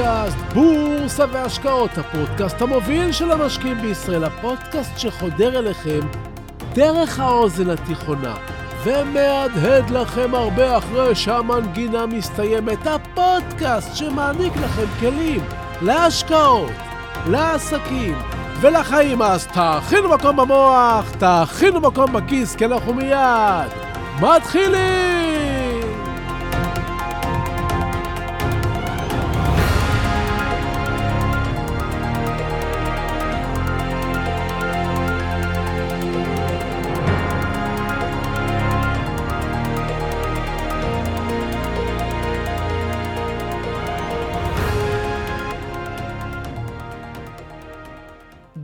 לפודקאסט בורסה והשקעות, הפודקאסט המוביל של המשקיעים בישראל, הפודקאסט שחודר אליכם דרך האוזן התיכונה ומהדהד לכם הרבה אחרי שהמנגינה מסתיימת, הפודקאסט שמעניק לכם כלים להשקעות, לעסקים ולחיים. אז תכינו מקום במוח, תכינו מקום בכיס, כי אנחנו מיד מתחילים!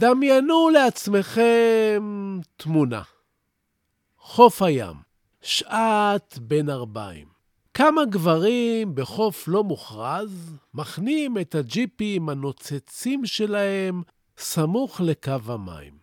דמיינו לעצמכם תמונה. חוף הים, שעת בין ארבעים. כמה גברים בחוף לא מוכרז מכנים את הג'יפים הנוצצים שלהם סמוך לקו המים.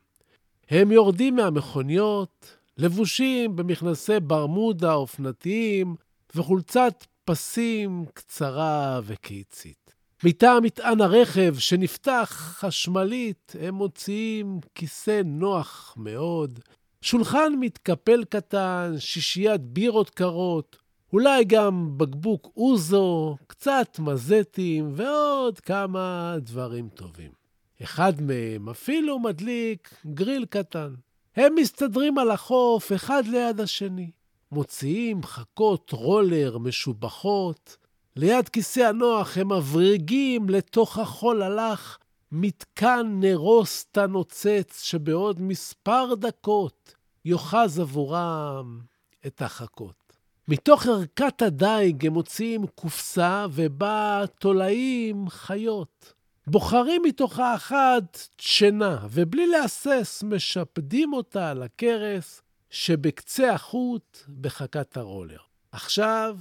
הם יורדים מהמכוניות, לבושים במכנסי ברמודה אופנתיים וחולצת פסים קצרה וקיצית. מטעם מטען הרכב שנפתח חשמלית, הם מוציאים כיסא נוח מאוד, שולחן מתקפל קטן, שישיית בירות קרות, אולי גם בקבוק אוזו, קצת מזטים ועוד כמה דברים טובים. אחד מהם אפילו מדליק גריל קטן. הם מסתדרים על החוף אחד ליד השני. מוציאים חכות רולר משובחות, ליד כיסא הנוח הם מבריגים לתוך החול הלך מתקן נרוסטה נוצץ שבעוד מספר דקות יאחז עבורם את החכות. מתוך ערכת הדיג הם מוציאים קופסה ובה תולעים חיות. בוחרים מתוכה אחת דשנה, ובלי להסס משפדים אותה על הכרס שבקצה החוט בחכת הרולר. עכשיו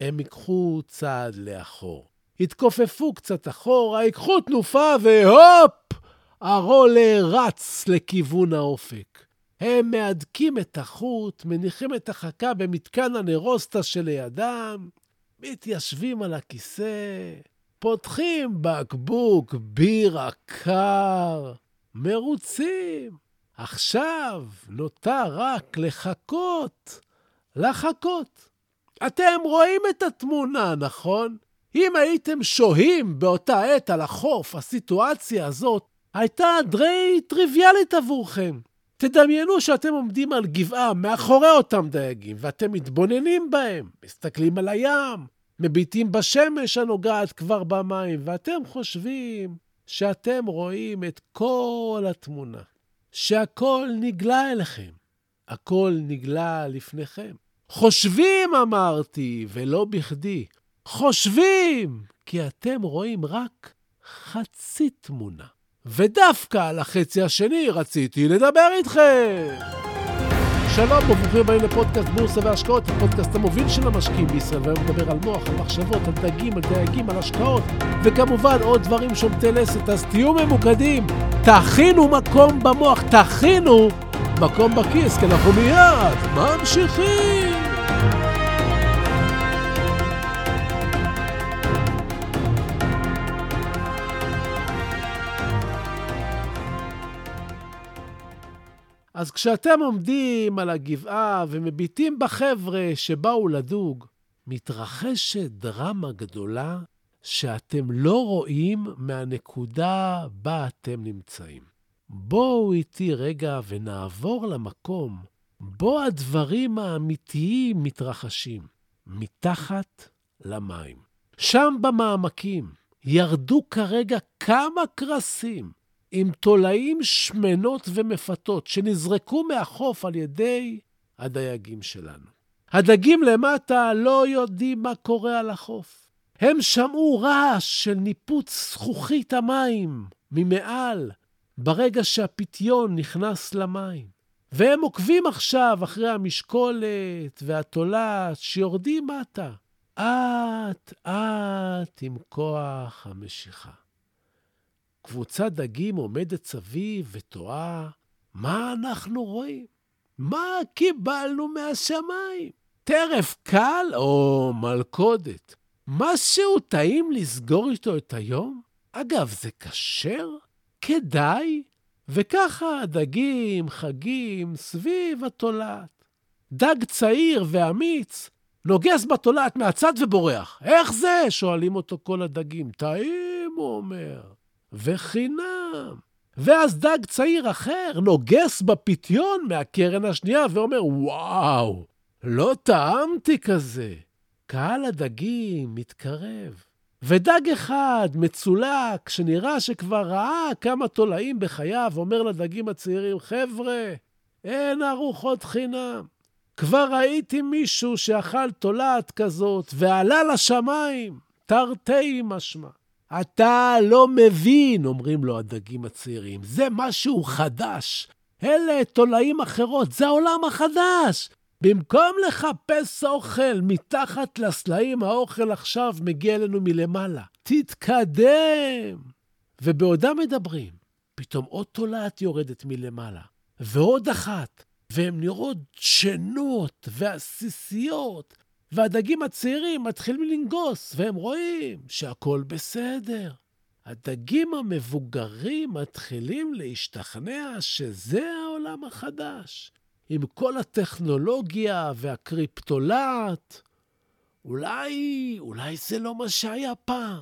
הם ייקחו צעד לאחור. יתכופפו קצת אחורה, ייקחו תנופה והופ! הרולר רץ לכיוון האופק. הם מהדקים את החוט, מניחים את החכה במתקן הנרוסטה שלידם, מתיישבים על הכיסא, פותחים בקבוק בירה קר, מרוצים. עכשיו נותר רק לחכות, לחכות. אתם רואים את התמונה, נכון? אם הייתם שוהים באותה עת על החוף, הסיטואציה הזאת הייתה די טריוויאלית עבורכם. תדמיינו שאתם עומדים על גבעה מאחורי אותם דייגים, ואתם מתבוננים בהם, מסתכלים על הים, מביטים בשמש הנוגעת כבר במים, ואתם חושבים שאתם רואים את כל התמונה, שהכל נגלה אליכם, הכל נגלה לפניכם. חושבים, אמרתי, ולא בכדי. חושבים, כי אתם רואים רק חצי תמונה. ודווקא על החצי השני רציתי לדבר איתכם. שלום וברוכים הבאים לפודקאסט בורסה והשקעות, הפודקאסט המוביל של המשקיעים בישראל, והיום נדבר על מוח, על מחשבות, על דגים, על דייגים, על השקעות, וכמובן עוד דברים שומטי לסת, אז תהיו ממוקדים, תכינו מקום במוח, תכינו מקום בכיס, כי אנחנו מיד ממשיכים. אז כשאתם עומדים על הגבעה ומביטים בחבר'ה שבאו לדוג, מתרחשת דרמה גדולה שאתם לא רואים מהנקודה בה אתם נמצאים. בואו איתי רגע ונעבור למקום בו הדברים האמיתיים מתרחשים, מתחת למים. שם במעמקים ירדו כרגע כמה קרסים עם תולעים שמנות ומפתות שנזרקו מהחוף על ידי הדייגים שלנו. הדגים למטה לא יודעים מה קורה על החוף. הם שמעו רעש של ניפוץ זכוכית המים ממעל ברגע שהפיתיון נכנס למים. והם עוקבים עכשיו אחרי המשקולת והתולעת שיורדים מטה, אט-אט עם כוח המשיכה. קבוצת דגים עומדת סביב ותוהה, מה אנחנו רואים? מה קיבלנו מהשמיים? טרף קל או מלכודת? משהו טעים לסגור איתו את היום? אגב, זה כשר? כדאי? וככה הדגים חגים סביב התולעת. דג צעיר ואמיץ נוגס בתולעת מהצד ובורח. איך זה? שואלים אותו כל הדגים. טעים, הוא אומר. וחינם. ואז דג צעיר אחר נוגס בפיתיון מהקרן השנייה ואומר, וואו, לא טעמתי כזה. קהל הדגים מתקרב. ודג אחד, מצולק, שנראה שכבר ראה כמה תולעים בחייו, אומר לדגים הצעירים, חבר'ה, אין ארוחות חינם. כבר ראיתי מישהו שאכל תולעת כזאת ועלה לשמיים, תרתי משמע. אתה לא מבין, אומרים לו הדגים הצעירים, זה משהו חדש. אלה תולעים אחרות, זה העולם החדש. במקום לחפש אוכל מתחת לסלעים, האוכל עכשיו מגיע אלינו מלמעלה. תתקדם! ובעודם מדברים, פתאום עוד תולעת יורדת מלמעלה, ועוד אחת, והן נראות דשנות ועסיסיות, והדגים הצעירים מתחילים לנגוס, והם רואים שהכול בסדר. הדגים המבוגרים מתחילים להשתכנע שזה העולם החדש. עם כל הטכנולוגיה והקריפטולט. אולי, אולי זה לא מה שהיה פעם.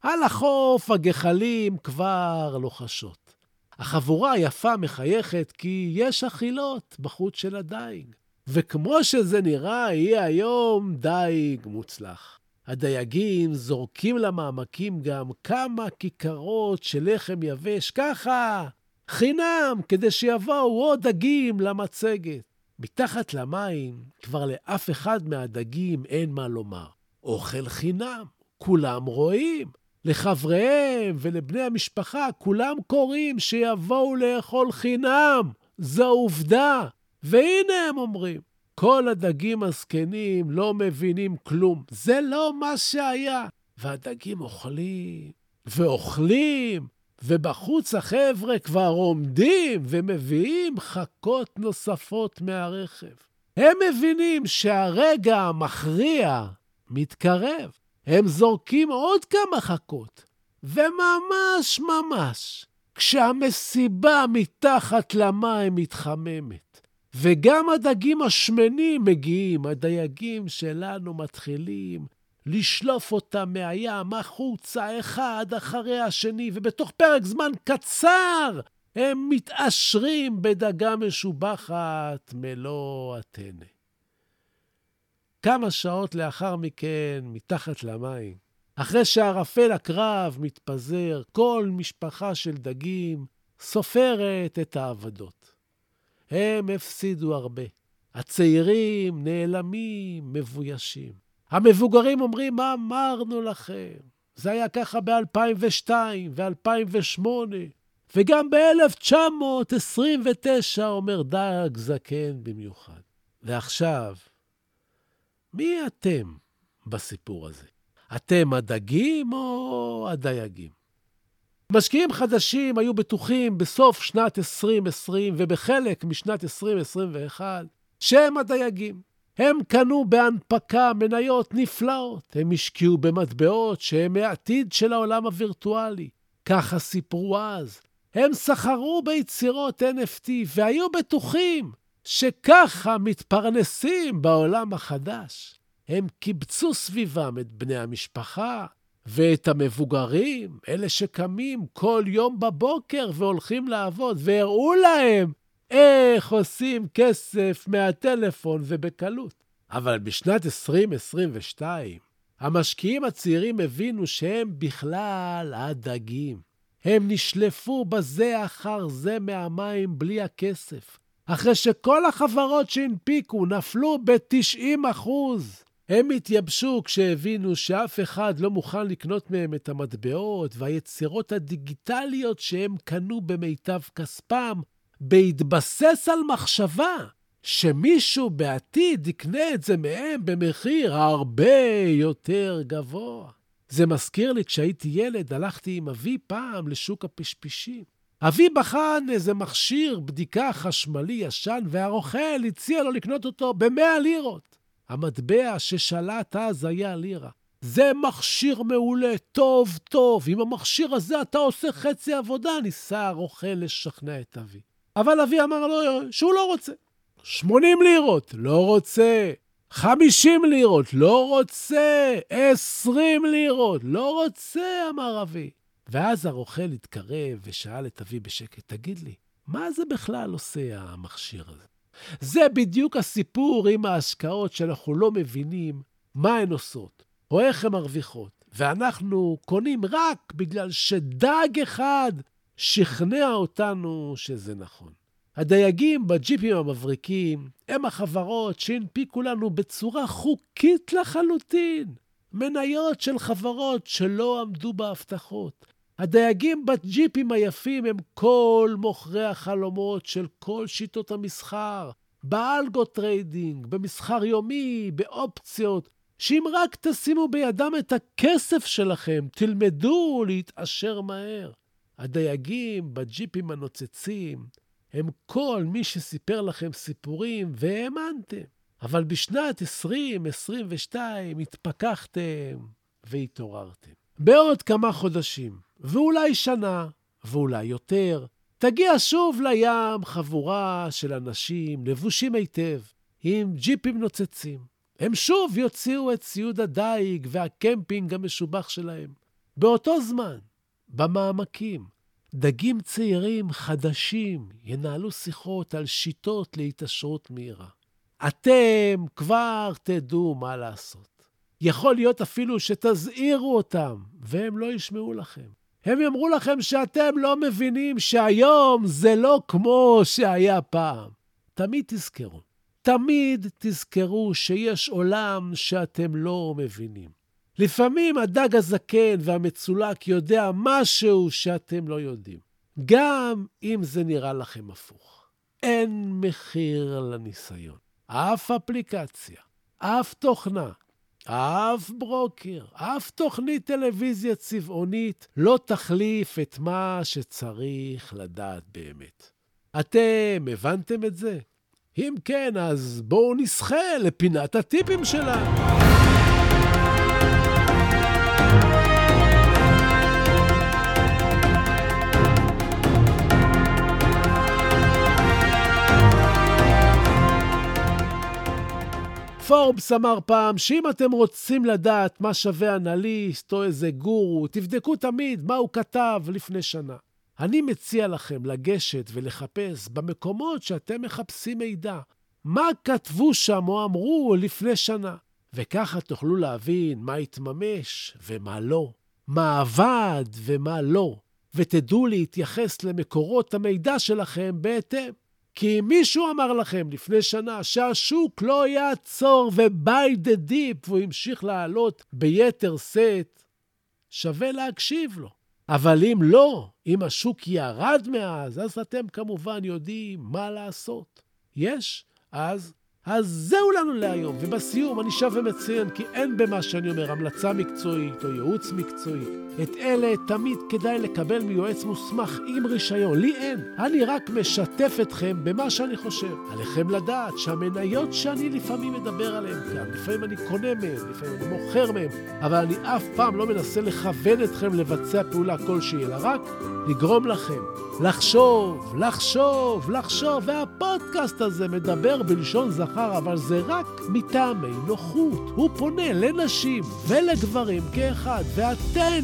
על החוף הגחלים כבר לוחשות. החבורה היפה מחייכת כי יש אכילות בחוץ של הדייג. וכמו שזה נראה, יהיה היום דייג מוצלח. הדייגים זורקים למעמקים גם כמה כיכרות של לחם יבש, ככה, חינם, כדי שיבואו עוד דגים למצגת. מתחת למים כבר לאף אחד מהדגים אין מה לומר. אוכל חינם, כולם רואים. לחבריהם ולבני המשפחה, כולם קוראים שיבואו לאכול חינם. זו עובדה. והנה הם אומרים, כל הדגים הזקנים לא מבינים כלום. זה לא מה שהיה. והדגים אוכלים, ואוכלים, ובחוץ החבר'ה כבר עומדים ומביאים חכות נוספות מהרכב. הם מבינים שהרגע המכריע מתקרב. הם זורקים עוד כמה חכות, וממש ממש, כשהמסיבה מתחת למים מתחממת, וגם הדגים השמנים מגיעים, הדייגים שלנו מתחילים לשלוף אותם מהים החוצה אחד אחרי השני, ובתוך פרק זמן קצר הם מתעשרים בדגה משובחת מלוא הטנא. כמה שעות לאחר מכן, מתחת למים, אחרי שערפל הקרב מתפזר, כל משפחה של דגים סופרת את האבדות. הם הפסידו הרבה. הצעירים נעלמים, מבוישים. המבוגרים אומרים, מה אמרנו לכם? זה היה ככה ב-2002 ו-2008, וגם ב-1929, אומר דג זקן במיוחד. ועכשיו, מי אתם בסיפור הזה? אתם הדגים או הדייגים? משקיעים חדשים היו בטוחים בסוף שנת 2020 ובחלק משנת 2021 שהם הדייגים. הם קנו בהנפקה מניות נפלאות, הם השקיעו במטבעות שהם מהעתיד של העולם הווירטואלי. ככה סיפרו אז. הם סחרו ביצירות NFT והיו בטוחים שככה מתפרנסים בעולם החדש. הם קיבצו סביבם את בני המשפחה ואת המבוגרים, אלה שקמים כל יום בבוקר והולכים לעבוד, והראו להם איך עושים כסף מהטלפון ובקלות. אבל בשנת 2022, המשקיעים הצעירים הבינו שהם בכלל הדגים. הם נשלפו בזה אחר זה מהמים בלי הכסף. אחרי שכל החברות שהנפיקו נפלו ב-90 אחוז. הם התייבשו כשהבינו שאף אחד לא מוכן לקנות מהם את המטבעות והיצירות הדיגיטליות שהם קנו במיטב כספם, בהתבסס על מחשבה שמישהו בעתיד יקנה את זה מהם במחיר הרבה יותר גבוה. זה מזכיר לי, כשהייתי ילד, הלכתי עם אבי פעם לשוק הפשפישים. אבי בחן איזה מכשיר בדיקה חשמלי ישן, והרוכל הציע לו לקנות אותו ב-100 לירות. המטבע ששלט אז היה לירה. זה מכשיר מעולה, טוב, טוב. עם המכשיר הזה אתה עושה חצי עבודה, ניסה הרוכל לשכנע את אבי. אבל אבי אמר לו שהוא לא רוצה. 80 לירות, לא רוצה. 50 לירות, לא רוצה. 20 לירות, לא רוצה, אמר אבי. ואז הרוכל התקרב ושאל את אבי בשקט, תגיד לי, מה זה בכלל עושה המכשיר הזה? זה בדיוק הסיפור עם ההשקעות שאנחנו לא מבינים מה הן עושות, או איך הן מרוויחות. ואנחנו קונים רק בגלל שדג אחד שכנע אותנו שזה נכון. הדייגים בג'יפים המבריקים הם החברות שהנפיקו לנו בצורה חוקית לחלוטין מניות של חברות שלא עמדו בהבטחות. הדייגים בג'יפים היפים הם כל מוכרי החלומות של כל שיטות המסחר, ב algo trading, במסחר יומי, באופציות, שאם רק תשימו בידם את הכסף שלכם, תלמדו להתעשר מהר. הדייגים בג'יפים הנוצצים הם כל מי שסיפר לכם סיפורים והאמנתם. אבל בשנת 2022 התפכחתם והתעוררתם. בעוד כמה חודשים, ואולי שנה, ואולי יותר, תגיע שוב לים חבורה של אנשים לבושים היטב, עם ג'יפים נוצצים. הם שוב יוציאו את ציוד הדיג והקמפינג המשובח שלהם. באותו זמן, במעמקים, דגים צעירים חדשים ינהלו שיחות על שיטות להתעשרות מהירה. אתם כבר תדעו מה לעשות. יכול להיות אפילו שתזהירו אותם, והם לא ישמעו לכם. הם יאמרו לכם שאתם לא מבינים שהיום זה לא כמו שהיה פעם. תמיד תזכרו, תמיד תזכרו שיש עולם שאתם לא מבינים. לפעמים הדג הזקן והמצולק יודע משהו שאתם לא יודעים, גם אם זה נראה לכם הפוך. אין מחיר לניסיון. אף אפליקציה, אף תוכנה, אף ברוקר, אף תוכנית טלוויזיה צבעונית לא תחליף את מה שצריך לדעת באמת. אתם הבנתם את זה? אם כן, אז בואו נסחה לפינת הטיפים שלנו. פורבס אמר פעם שאם אתם רוצים לדעת מה שווה אנליסט או איזה גורו, תבדקו תמיד מה הוא כתב לפני שנה. אני מציע לכם לגשת ולחפש במקומות שאתם מחפשים מידע, מה כתבו שם או אמרו לפני שנה, וככה תוכלו להבין מה התממש ומה לא, מה עבד ומה לא, ותדעו להתייחס למקורות המידע שלכם בהתאם. כי אם מישהו אמר לכם לפני שנה שהשוק לא יעצור ו-by the deep והוא המשיך לעלות ביתר שאת, שווה להקשיב לו. אבל אם לא, אם השוק ירד מאז, אז אתם כמובן יודעים מה לעשות. יש אז אז זהו לנו להיום, ובסיום אני שב ומציין כי אין במה שאני אומר המלצה מקצועית או ייעוץ מקצועי. את אלה תמיד כדאי לקבל מיועץ מוסמך עם רישיון. לי אין. אני רק משתף אתכם במה שאני חושב. עליכם לדעת שהמניות שאני לפעמים מדבר עליהן כאן, לפעמים אני קונה מהן, לפעמים אני מוכר מהן, אבל אני אף פעם לא מנסה לכוון אתכם לבצע פעולה כלשהי, אלא רק לגרום לכם לחשוב, לחשוב, לחשוב, והפודקאסט הזה מדבר בלשון זכר, אבל זה רק מטעמי נוחות. הוא פונה לנשים ולגברים כאחד, ואתן,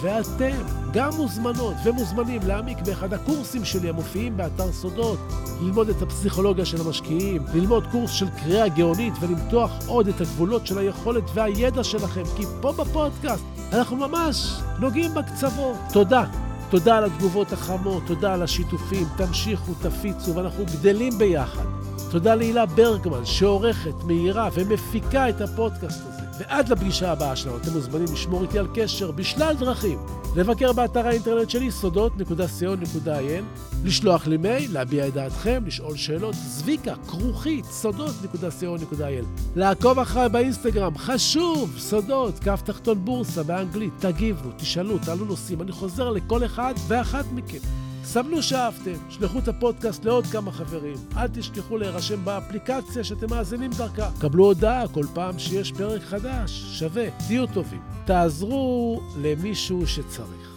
ואתם גם מוזמנות ומוזמנים להעמיק באחד הקורסים שלי המופיעים באתר סודות, ללמוד את הפסיכולוגיה של המשקיעים, ללמוד קורס של קריאה גאונית ולמתוח עוד את הגבולות של היכולת והידע שלכם, כי פה בפודקאסט אנחנו ממש נוגעים בקצוות. תודה. תודה על התגובות החמות, תודה על השיתופים, תמשיכו, תפיצו, ואנחנו גדלים ביחד. תודה להילה ברגמן, שעורכת, מהירה ומפיקה את הפודקאסט הזה. ועד לפגישה הבאה שלנו, אתם מוזמנים לשמור איתי על קשר בשלל דרכים. לבקר באתר האינטרנט שלי, סודות.co.il, לשלוח לי מייל, להביע את דעתכם, לשאול שאלות, זביקה, כרוכית, סודות.co.il. לעקוב אחריי באינסטגרם, חשוב, סודות, כף תחתון בורסה באנגלית, תגיבו, תשאלו, תעלו נושאים, אני חוזר לכל אחד ואחת מכם. סמנו שאהבתם, שלחו את הפודקאסט לעוד כמה חברים. אל תשכחו להירשם באפליקציה שאתם מאזינים דרכה. קבלו הודעה כל פעם שיש פרק חדש, שווה, תהיו טובים. תעזרו למישהו שצריך.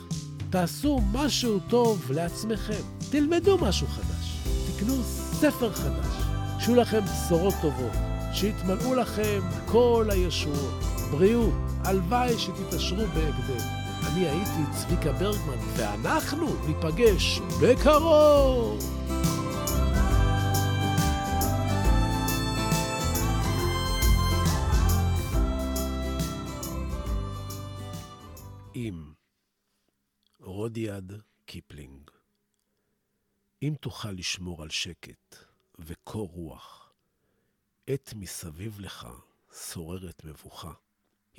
תעשו משהו טוב לעצמכם. תלמדו משהו חדש. תקנו ספר חדש. שיהיו לכם בשורות טובות. שיתמלאו לכם כל הישועות. בריאות, הלוואי שתתעשרו בהקדם. אני הייתי צביקה ברגמן, ואנחנו ניפגש בקרוב! אם רודיארד קיפלינג אם תוכל לשמור על שקט וקור רוח, עת מסביב לך שוררת מבוכה.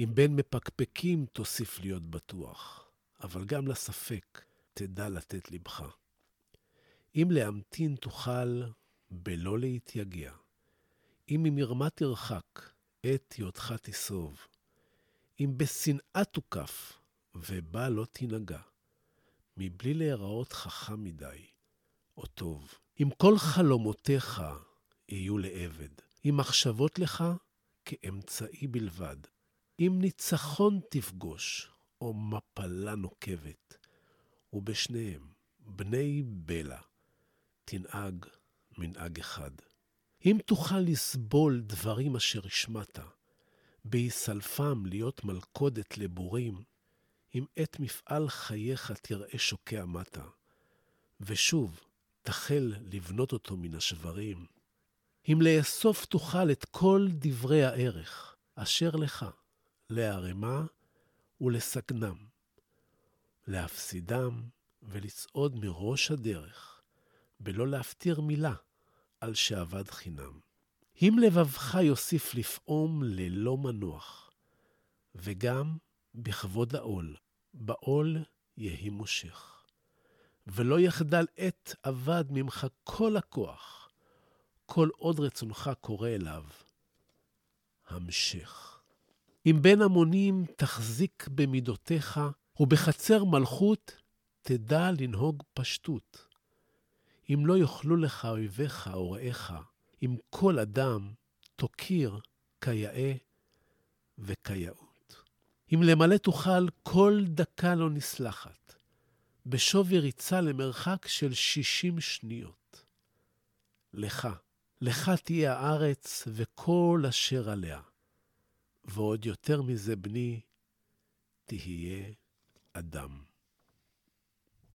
אם בין מפקפקים תוסיף להיות בטוח, אבל גם לספק תדע לתת לבך. אם להמתין תוכל בלא להתייגע, אם ממרמה תרחק, עת היותך תסוב, אם בשנאה תוקף, ובה לא תנהגע, מבלי להיראות חכם מדי, או טוב. אם כל חלומותיך יהיו לעבד, אם מחשבות לך כאמצעי בלבד, אם ניצחון תפגוש, או מפלה נוקבת, ובשניהם, בני בלע, תנהג מנהג אחד. אם תוכל לסבול דברים אשר השמעת, בהיסלפם להיות מלכודת לבורים, אם עת מפעל חייך תראה שוקע מטה, ושוב תחל לבנות אותו מן השברים, אם לאסוף תוכל את כל דברי הערך אשר לך, לערמה ולסכנם, להפסידם ולצעוד מראש הדרך, בלא להפטיר מילה על שאבד חינם. אם לבבך יוסיף לפעום ללא מנוח, וגם בכבוד העול, בעול יהי מושך. ולא יחדל עת אבד ממך כל הכוח, כל עוד רצונך קורא אליו. המשך. אם בין המונים תחזיק במידותיך, ובחצר מלכות תדע לנהוג פשטות. אם לא יאכלו לך אויביך או רעיך, אם כל אדם תוקיר כיאה וכיאות. אם למלא תוכל כל דקה לא נסלחת, בשווי ריצה למרחק של שישים שניות. לך, לך תהיה הארץ וכל אשר עליה. ועוד יותר מזה, בני, תהיה אדם.